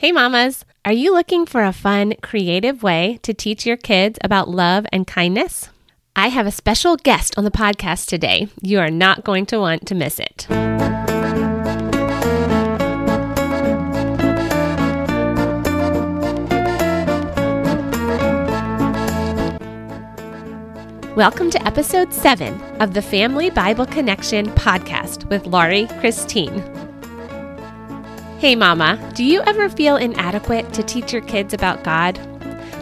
Hey, mamas, are you looking for a fun, creative way to teach your kids about love and kindness? I have a special guest on the podcast today. You are not going to want to miss it. Welcome to episode seven of the Family Bible Connection podcast with Laurie Christine. Hey, Mama, do you ever feel inadequate to teach your kids about God?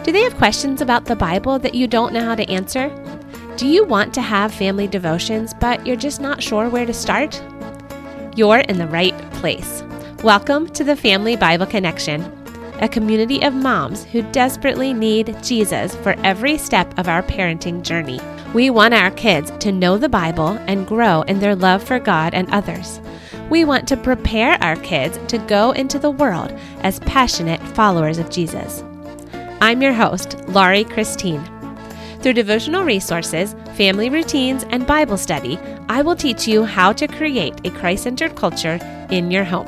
Do they have questions about the Bible that you don't know how to answer? Do you want to have family devotions, but you're just not sure where to start? You're in the right place. Welcome to the Family Bible Connection, a community of moms who desperately need Jesus for every step of our parenting journey. We want our kids to know the Bible and grow in their love for God and others. We want to prepare our kids to go into the world as passionate followers of Jesus. I'm your host, Laurie Christine. Through devotional resources, family routines, and Bible study, I will teach you how to create a Christ centered culture in your home.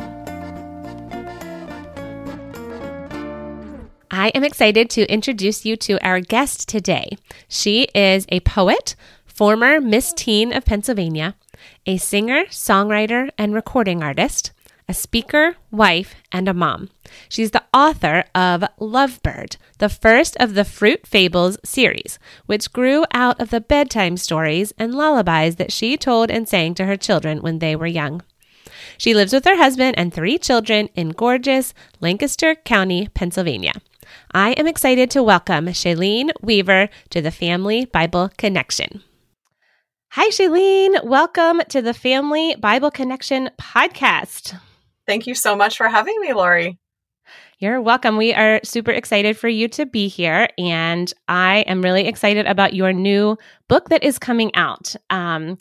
I am excited to introduce you to our guest today. She is a poet, former Miss Teen of Pennsylvania, a singer, songwriter, and recording artist, a speaker, wife, and a mom. She's the author of Lovebird, the first of the Fruit Fables series, which grew out of the bedtime stories and lullabies that she told and sang to her children when they were young. She lives with her husband and three children in gorgeous Lancaster County, Pennsylvania. I am excited to welcome Shelleen Weaver to the Family Bible Connection. Hi, Shelleen. Welcome to the Family Bible Connection podcast. Thank you so much for having me, Laurie. You're welcome. We are super excited for you to be here. And I am really excited about your new book that is coming out. Um,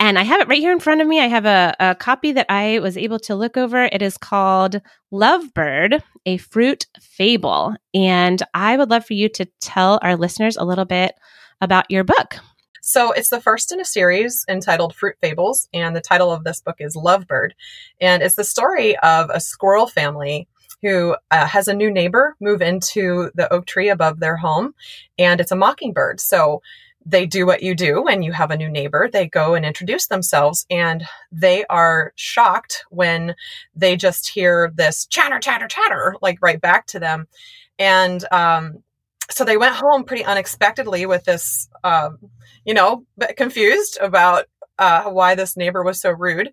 and I have it right here in front of me. I have a, a copy that I was able to look over. It is called Lovebird, a fruit fable. And I would love for you to tell our listeners a little bit about your book. So it's the first in a series entitled Fruit Fables, and the title of this book is Lovebird. And it's the story of a squirrel family who uh, has a new neighbor move into the oak tree above their home, and it's a mockingbird. So they do what you do when you have a new neighbor. They go and introduce themselves, and they are shocked when they just hear this chatter, chatter, chatter, like right back to them. And um, so they went home pretty unexpectedly with this, uh, you know, confused about uh, why this neighbor was so rude.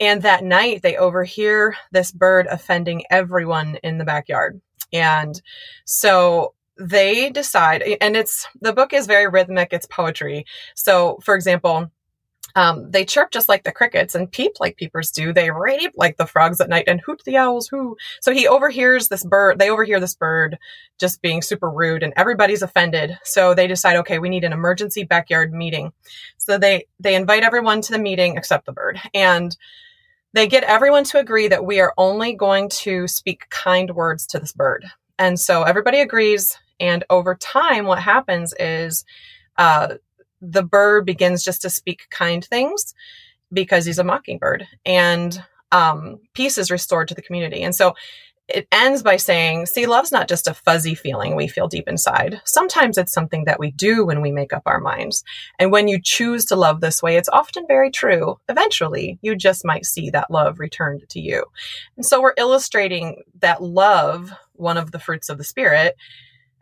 And that night, they overhear this bird offending everyone in the backyard. And so they decide, and it's the book is very rhythmic, it's poetry. So, for example, um, they chirp just like the crickets and peep like peepers do. They rape like the frogs at night and hoot the owls who. So he overhears this bird. They overhear this bird just being super rude and everybody's offended. So they decide, okay, we need an emergency backyard meeting. So they, they invite everyone to the meeting except the bird and they get everyone to agree that we are only going to speak kind words to this bird. And so everybody agrees. And over time, what happens is, uh, the bird begins just to speak kind things because he's a mockingbird and um, peace is restored to the community. And so it ends by saying, see, love's not just a fuzzy feeling we feel deep inside. Sometimes it's something that we do when we make up our minds. And when you choose to love this way, it's often very true. Eventually, you just might see that love returned to you. And so we're illustrating that love, one of the fruits of the spirit,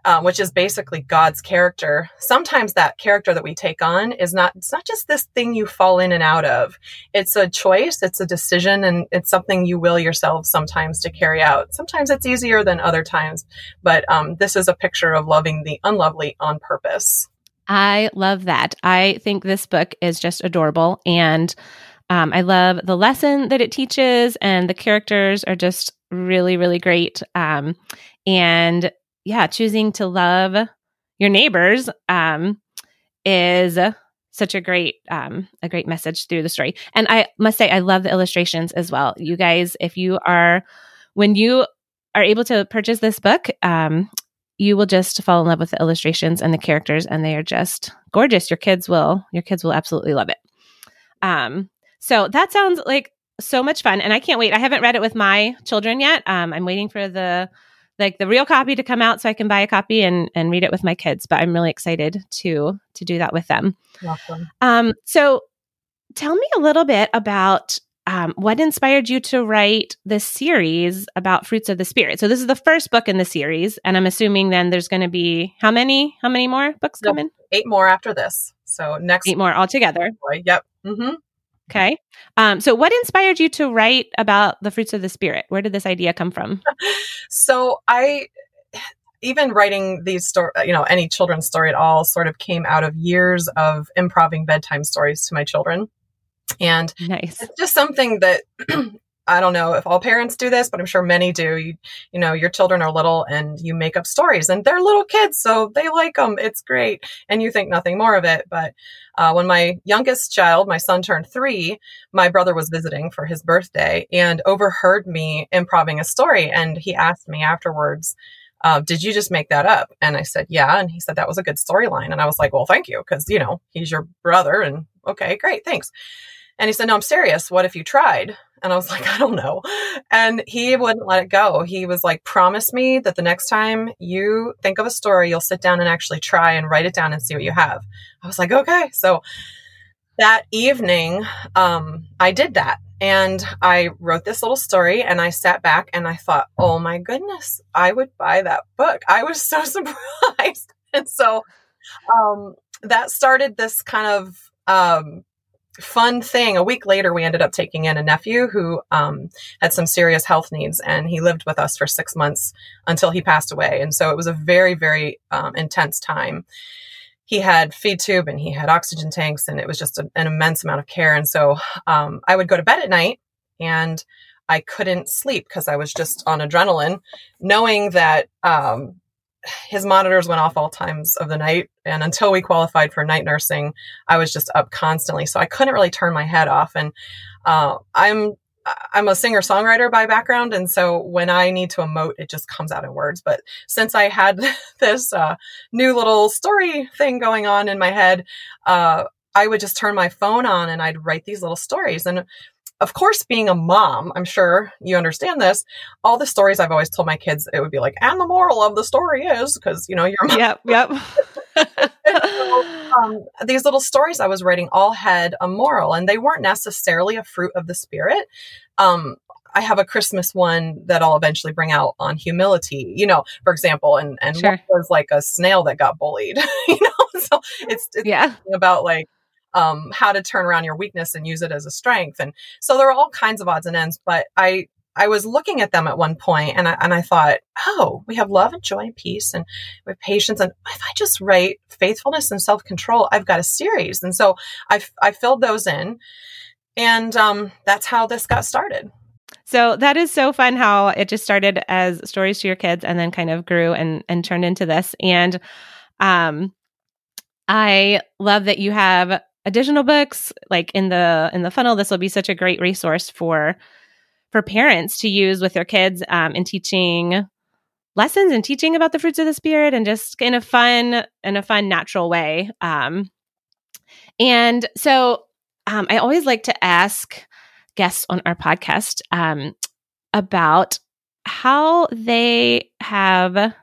um, which is basically God's character. Sometimes that character that we take on is not, it's not just this thing you fall in and out of. It's a choice, it's a decision, and it's something you will yourself sometimes to carry out. Sometimes it's easier than other times, but um, this is a picture of loving the unlovely on purpose. I love that. I think this book is just adorable. And um, I love the lesson that it teaches, and the characters are just really, really great. Um, and yeah, choosing to love your neighbors um, is such a great um, a great message through the story. And I must say, I love the illustrations as well. You guys, if you are when you are able to purchase this book, um, you will just fall in love with the illustrations and the characters, and they are just gorgeous. Your kids will your kids will absolutely love it. Um, so that sounds like so much fun, and I can't wait. I haven't read it with my children yet. Um, I'm waiting for the like the real copy to come out so I can buy a copy and and read it with my kids. But I'm really excited to to do that with them. Awesome. Um, so tell me a little bit about um, what inspired you to write this series about fruits of the spirit so this is the first book in the series and i'm assuming then there's going to be how many how many more books no, coming eight more after this so next eight more altogether yep mm-hmm. Okay um, so what inspired you to write about the fruits of the spirit where did this idea come from so i even writing these story, you know, any children's story at all sort of came out of years of improving bedtime stories to my children. And nice. it's just something that I don't know if all parents do this, but I'm sure many do. You, you know, your children are little and you make up stories and they're little kids, so they like them. It's great. And you think nothing more of it. But uh, when my youngest child, my son turned three, my brother was visiting for his birthday and overheard me improving a story. And he asked me afterwards, uh, did you just make that up? And I said, yeah. And he said, that was a good storyline. And I was like, well, thank you. Cause you know, he's your brother and okay, great. Thanks. And he said, No, I'm serious. What if you tried? And I was like, I don't know. And he wouldn't let it go. He was like, Promise me that the next time you think of a story, you'll sit down and actually try and write it down and see what you have. I was like, Okay. So that evening, um, I did that. And I wrote this little story and I sat back and I thought, oh my goodness, I would buy that book. I was so surprised. And so um, that started this kind of um, fun thing. A week later, we ended up taking in a nephew who um, had some serious health needs, and he lived with us for six months until he passed away. And so it was a very, very um, intense time. He had feed tube and he had oxygen tanks, and it was just a, an immense amount of care. And so um, I would go to bed at night and I couldn't sleep because I was just on adrenaline, knowing that um, his monitors went off all times of the night. And until we qualified for night nursing, I was just up constantly. So I couldn't really turn my head off. And uh, I'm I'm a singer songwriter by background, and so when I need to emote, it just comes out in words. But since I had this uh, new little story thing going on in my head, uh, I would just turn my phone on and I'd write these little stories. And of course, being a mom, I'm sure you understand this. All the stories I've always told my kids, it would be like, and the moral of the story is because you know you're. Yep, yep. so, um, these little stories I was writing all had a moral, and they weren't necessarily a fruit of the spirit. Um, I have a Christmas one that I'll eventually bring out on humility, you know, for example, and and sure. was like a snail that got bullied, you know. So it's, it's yeah about like um, how to turn around your weakness and use it as a strength. And so there are all kinds of odds and ends, but I, I was looking at them at one point and I, and I thought, oh, we have love and joy and peace and with patience. And if I just write faithfulness and self control, I've got a series. And so I, I filled those in. And um, that's how this got started. So that is so fun how it just started as stories to your kids and then kind of grew and, and turned into this. And um, I love that you have additional books like in the in the funnel this will be such a great resource for for parents to use with their kids um, in teaching lessons and teaching about the fruits of the spirit and just in a fun in a fun natural way. Um, and so um, i always like to ask guests on our podcast um, about how they have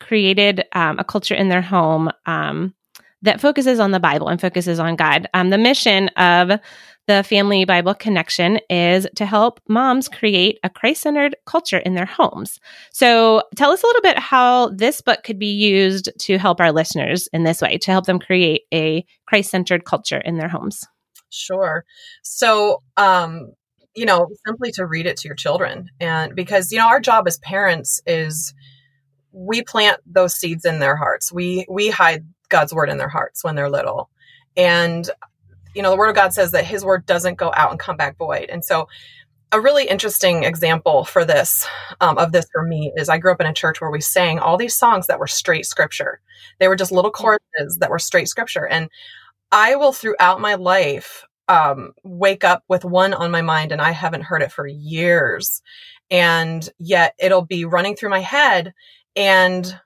created um, a culture in their home um, that focuses on the Bible and focuses on God. Um, the mission of the Family Bible Connection is to help moms create a Christ centered culture in their homes. So, tell us a little bit how this book could be used to help our listeners in this way, to help them create a Christ centered culture in their homes. Sure. So, um, you know, simply to read it to your children. And because, you know, our job as parents is we plant those seeds in their hearts. We we hide God's word in their hearts when they're little. And, you know, the word of God says that his word doesn't go out and come back void. And so, a really interesting example for this, um, of this for me, is I grew up in a church where we sang all these songs that were straight scripture. They were just little choruses that were straight scripture. And I will, throughout my life, um, wake up with one on my mind and I haven't heard it for years. And yet it'll be running through my head. And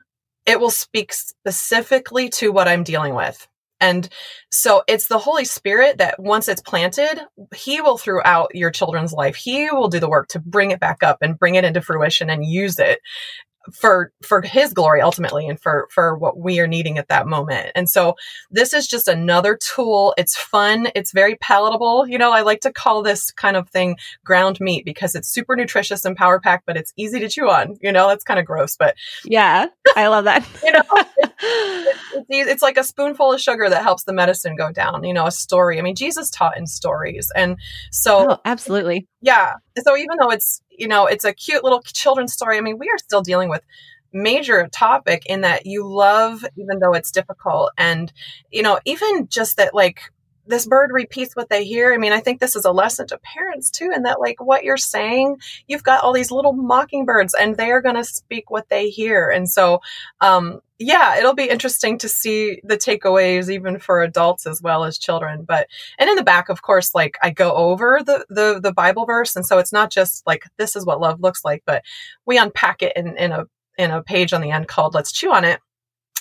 it will speak specifically to what I'm dealing with. And so it's the Holy Spirit that once it's planted, He will throughout your children's life, He will do the work to bring it back up and bring it into fruition and use it for for his glory ultimately and for for what we are needing at that moment. And so this is just another tool. It's fun. It's very palatable. You know i like to call this kind of thing ground meat because it's super nutritious and power packed but it's easy to chew on. You know that's kind of gross but yeah i love that. You know it's, it's, it's, like a spoonful of sugar that helps the medicine go down you know a story. I mean jesus taught in stories. And so oh, absolutely. Yeah so even though it's you know, it's a cute little children's story. I mean, we are still dealing with major topic in that you love even though it's difficult and you know even just that like this bird repeats what they hear. I mean, I think this is a lesson to parents too, and that like what you're saying, you've got all these little mockingbirds and they are going to speak what they hear. And so, um, yeah, it'll be interesting to see the takeaways even for adults as well as children. But and in the back, of course, like I go over the the the Bible verse, and so it's not just like this is what love looks like, but we unpack it in in a in a page on the end called "Let's Chew on It."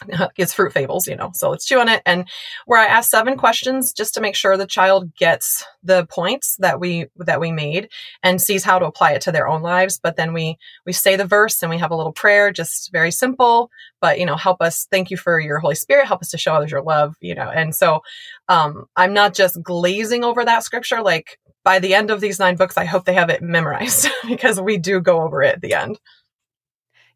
it's fruit fables, you know. So let's chew on it. And where I ask seven questions just to make sure the child gets the points that we that we made and sees how to apply it to their own lives. But then we we say the verse and we have a little prayer, just very simple, but you know, help us. Thank you for your Holy Spirit. Help us to show others your love, you know. And so um, I'm not just glazing over that scripture. Like by the end of these nine books, I hope they have it memorized because we do go over it at the end.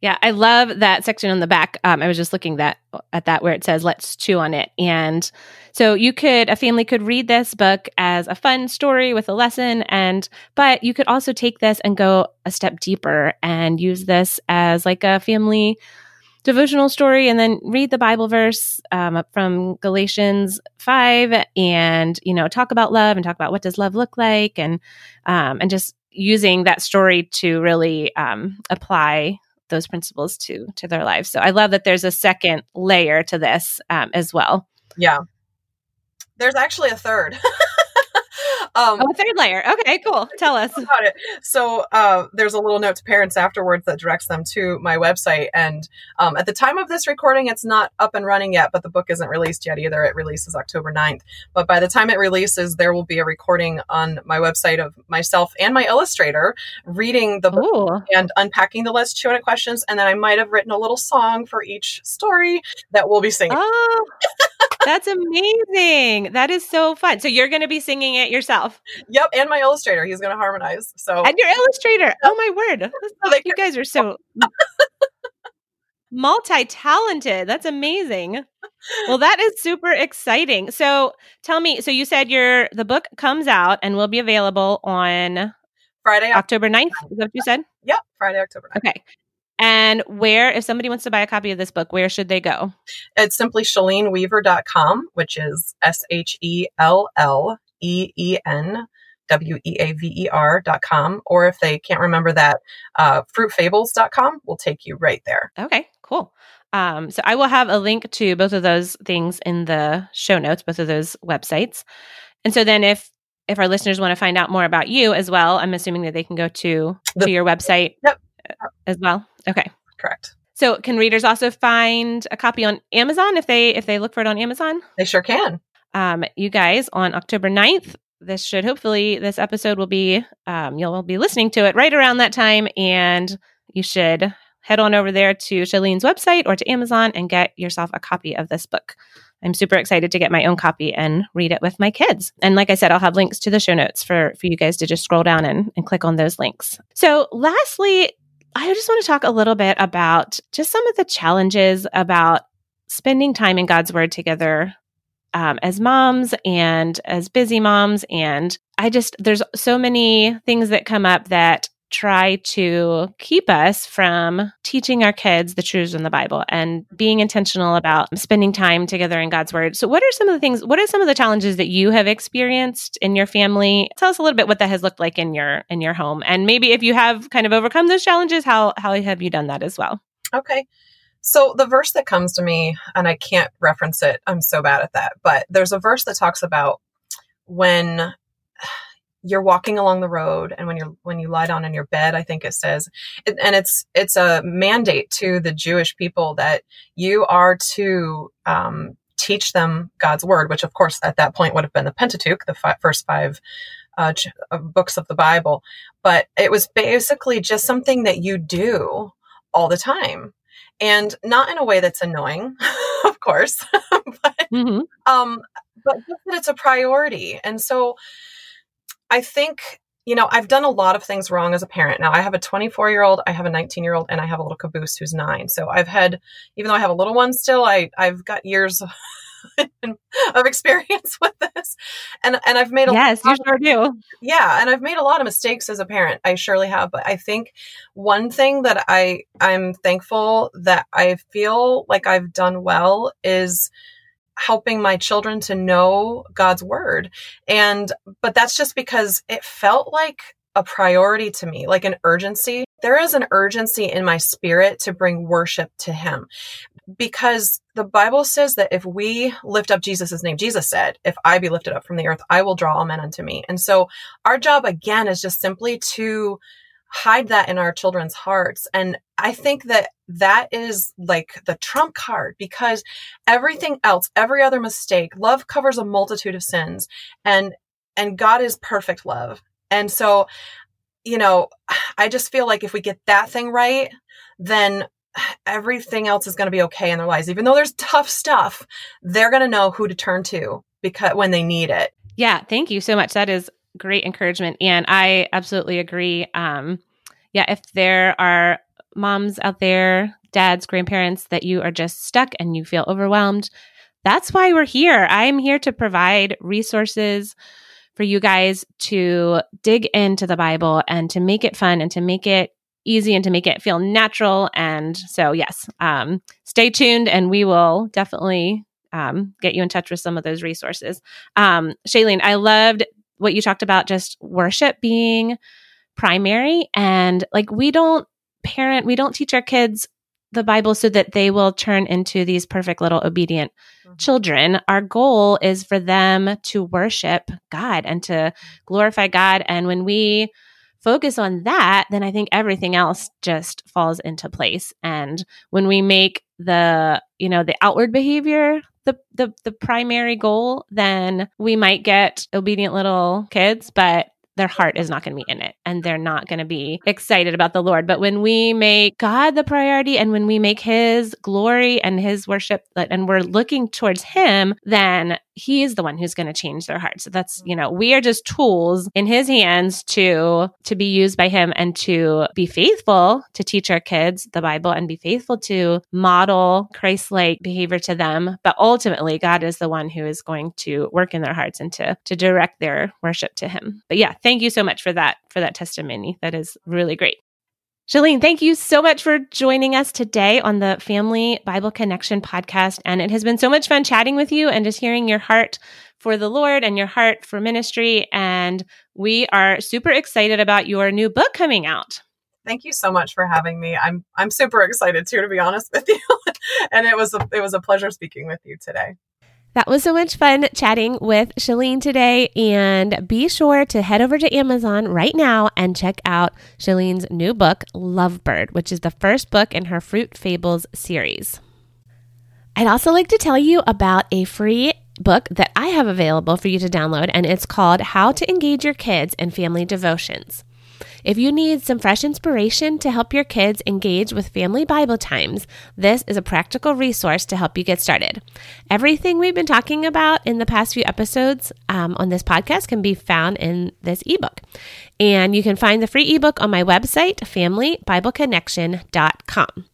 Yeah, I love that section on the back. Um, I was just looking that at that where it says "Let's chew on it," and so you could a family could read this book as a fun story with a lesson, and but you could also take this and go a step deeper and use this as like a family devotional story, and then read the Bible verse um, from Galatians five, and you know talk about love and talk about what does love look like, and um, and just using that story to really um, apply those principles to to their lives. So I love that there's a second layer to this um, as well. Yeah, there's actually a third. Um, oh, third layer. Okay, cool. Tell us about it. So uh, there's a little note to parents afterwards that directs them to my website. And um, at the time of this recording, it's not up and running yet, but the book isn't released yet either. It releases October 9th. But by the time it releases, there will be a recording on my website of myself and my illustrator reading the book Ooh. and unpacking the Chew on It questions. And then I might have written a little song for each story that we'll be singing. Oh. That's amazing. That is so fun. So you're going to be singing it yourself. Yep, and my illustrator. He's going to harmonize. So And your illustrator. Oh my word. So you guys are so multi-talented. That's amazing. Well, that is super exciting. So tell me, so you said your the book comes out and will be available on Friday, October 9th. Is that what you said? Yep, Friday, October 9th. Okay. And where, if somebody wants to buy a copy of this book, where should they go? It's simply ShelleenWeaver.com, which is S H E L L E E N W E A V E com. Or if they can't remember that, uh, fruitfables.com will take you right there. Okay, cool. Um, so I will have a link to both of those things in the show notes, both of those websites. And so then if if our listeners want to find out more about you as well, I'm assuming that they can go to the, to your website. Yep as well? Okay. Correct. So can readers also find a copy on Amazon if they if they look for it on Amazon? They sure can. Um, you guys on October 9th, this should hopefully this episode will be um, you'll be listening to it right around that time and you should head on over there to Shelleen's website or to Amazon and get yourself a copy of this book. I'm super excited to get my own copy and read it with my kids. And like I said, I'll have links to the show notes for, for you guys to just scroll down and, and click on those links. So lastly, I just want to talk a little bit about just some of the challenges about spending time in God's Word together um, as moms and as busy moms. And I just, there's so many things that come up that try to keep us from teaching our kids the truths in the Bible and being intentional about spending time together in God's Word. So, what are some of the things, what are some of the challenges that you have experienced in your family? Tell us a little bit what that has looked like in your in your home. And maybe if you have kind of overcome those challenges, how how have you done that as well? Okay. So the verse that comes to me, and I can't reference it, I'm so bad at that, but there's a verse that talks about when you're walking along the road and when you're when you lie down in your bed i think it says and it's it's a mandate to the jewish people that you are to um, teach them God's word, which of course at that point would have been the Pentateuch, the fi- first five uh, uh, books of the Bible. But it was basically just something that you do all the time. And not in a way that's annoying, of course, but, mm-hmm. um, but just that it's a priority. And so I think you know, I've done a lot of things wrong as a parent. Now I have a 24 year old, I have a 19 year old, and I have a little caboose who's nine. So I've had, even though I have a little one still, I, I've got years of, of experience with this. And, and I've made a yes, you sure do. Yeah. And I've made a lot of mistakes as a parent. I surely have. But I think one thing that I, I'm thankful that I feel like I've done well is, helping my children to know God's word. And, but that's just because it felt like a priority to me, like an urgency. There is an urgency in my spirit to bring worship to Him because the Bible says that if we lift up Jesus' name, Jesus said, if I be lifted up from the earth, I will draw all men unto me. And so our job again is just simply to hide that in our children's hearts. And I think that that is like the trump card because everything else, every other mistake, love covers a multitude of sins and, and God is perfect love. And so, you know, I just feel like if we get that thing right, then everything else is going to be okay in their lives. Even though there's tough stuff, they're going to know who to turn to because when they need it. Yeah, thank you so much. That is great encouragement. And I absolutely agree. Um, yeah, if there are moms out there, dads, grandparents, that you are just stuck and you feel overwhelmed, that's why we're here. I'm here to provide resources for you guys to dig into the Bible and to make it fun and to make it easy and to make it feel natural. And so, yes, um, stay tuned and we will definitely um, get you in touch with some of those resources. Um, Shelleen, I loved what you talked about just worship being primary. And like, we don't parent, we don't teach our kids the Bible so that they will turn into these perfect little obedient mm-hmm. children. Our goal is for them to worship God and to glorify God. And when we focus on that, then I think everything else just falls into place. And when we make the, you know, the outward behavior the, the the primary goal, then we might get obedient little kids, but their heart is not going to be in it and they're not going to be excited about the Lord. But when we make God the priority and when we make his glory and his worship and we're looking towards him, then he is the one who's going to change their hearts. So that's, mm-hmm. you know, we are just tools in his hands to to be used by him and to be faithful to teach our kids the Bible and be faithful to model Christ-like behavior to them, but ultimately God is the one who is going to work in their hearts and to to direct their worship to him. But yeah, thank you so much for that for that testimony. That is really great. Shelleen, thank you so much for joining us today on the Family Bible Connection podcast. And it has been so much fun chatting with you and just hearing your heart for the Lord and your heart for ministry. And we are super excited about your new book coming out. Thank you so much for having me. I'm I'm super excited too, to be honest with you. and it was a, it was a pleasure speaking with you today. That was so much fun chatting with Shelleen today. And be sure to head over to Amazon right now and check out Shelleen's new book, Lovebird, which is the first book in her Fruit Fables series. I'd also like to tell you about a free book that I have available for you to download, and it's called How to Engage Your Kids in Family Devotions. If you need some fresh inspiration to help your kids engage with family Bible times, this is a practical resource to help you get started. Everything we've been talking about in the past few episodes um, on this podcast can be found in this ebook. And you can find the free ebook on my website, familybibleconnection.com.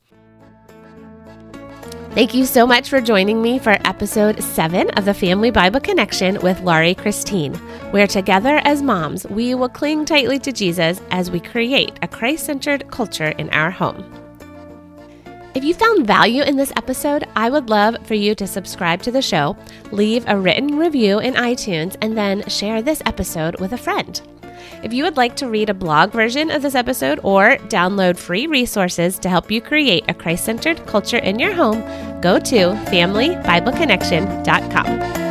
Thank you so much for joining me for episode 7 of the Family Bible Connection with Laurie Christine, where together as moms, we will cling tightly to Jesus as we create a Christ centered culture in our home. If you found value in this episode, I would love for you to subscribe to the show, leave a written review in iTunes, and then share this episode with a friend. If you would like to read a blog version of this episode or download free resources to help you create a Christ centered culture in your home, go to familybibleconnection.com.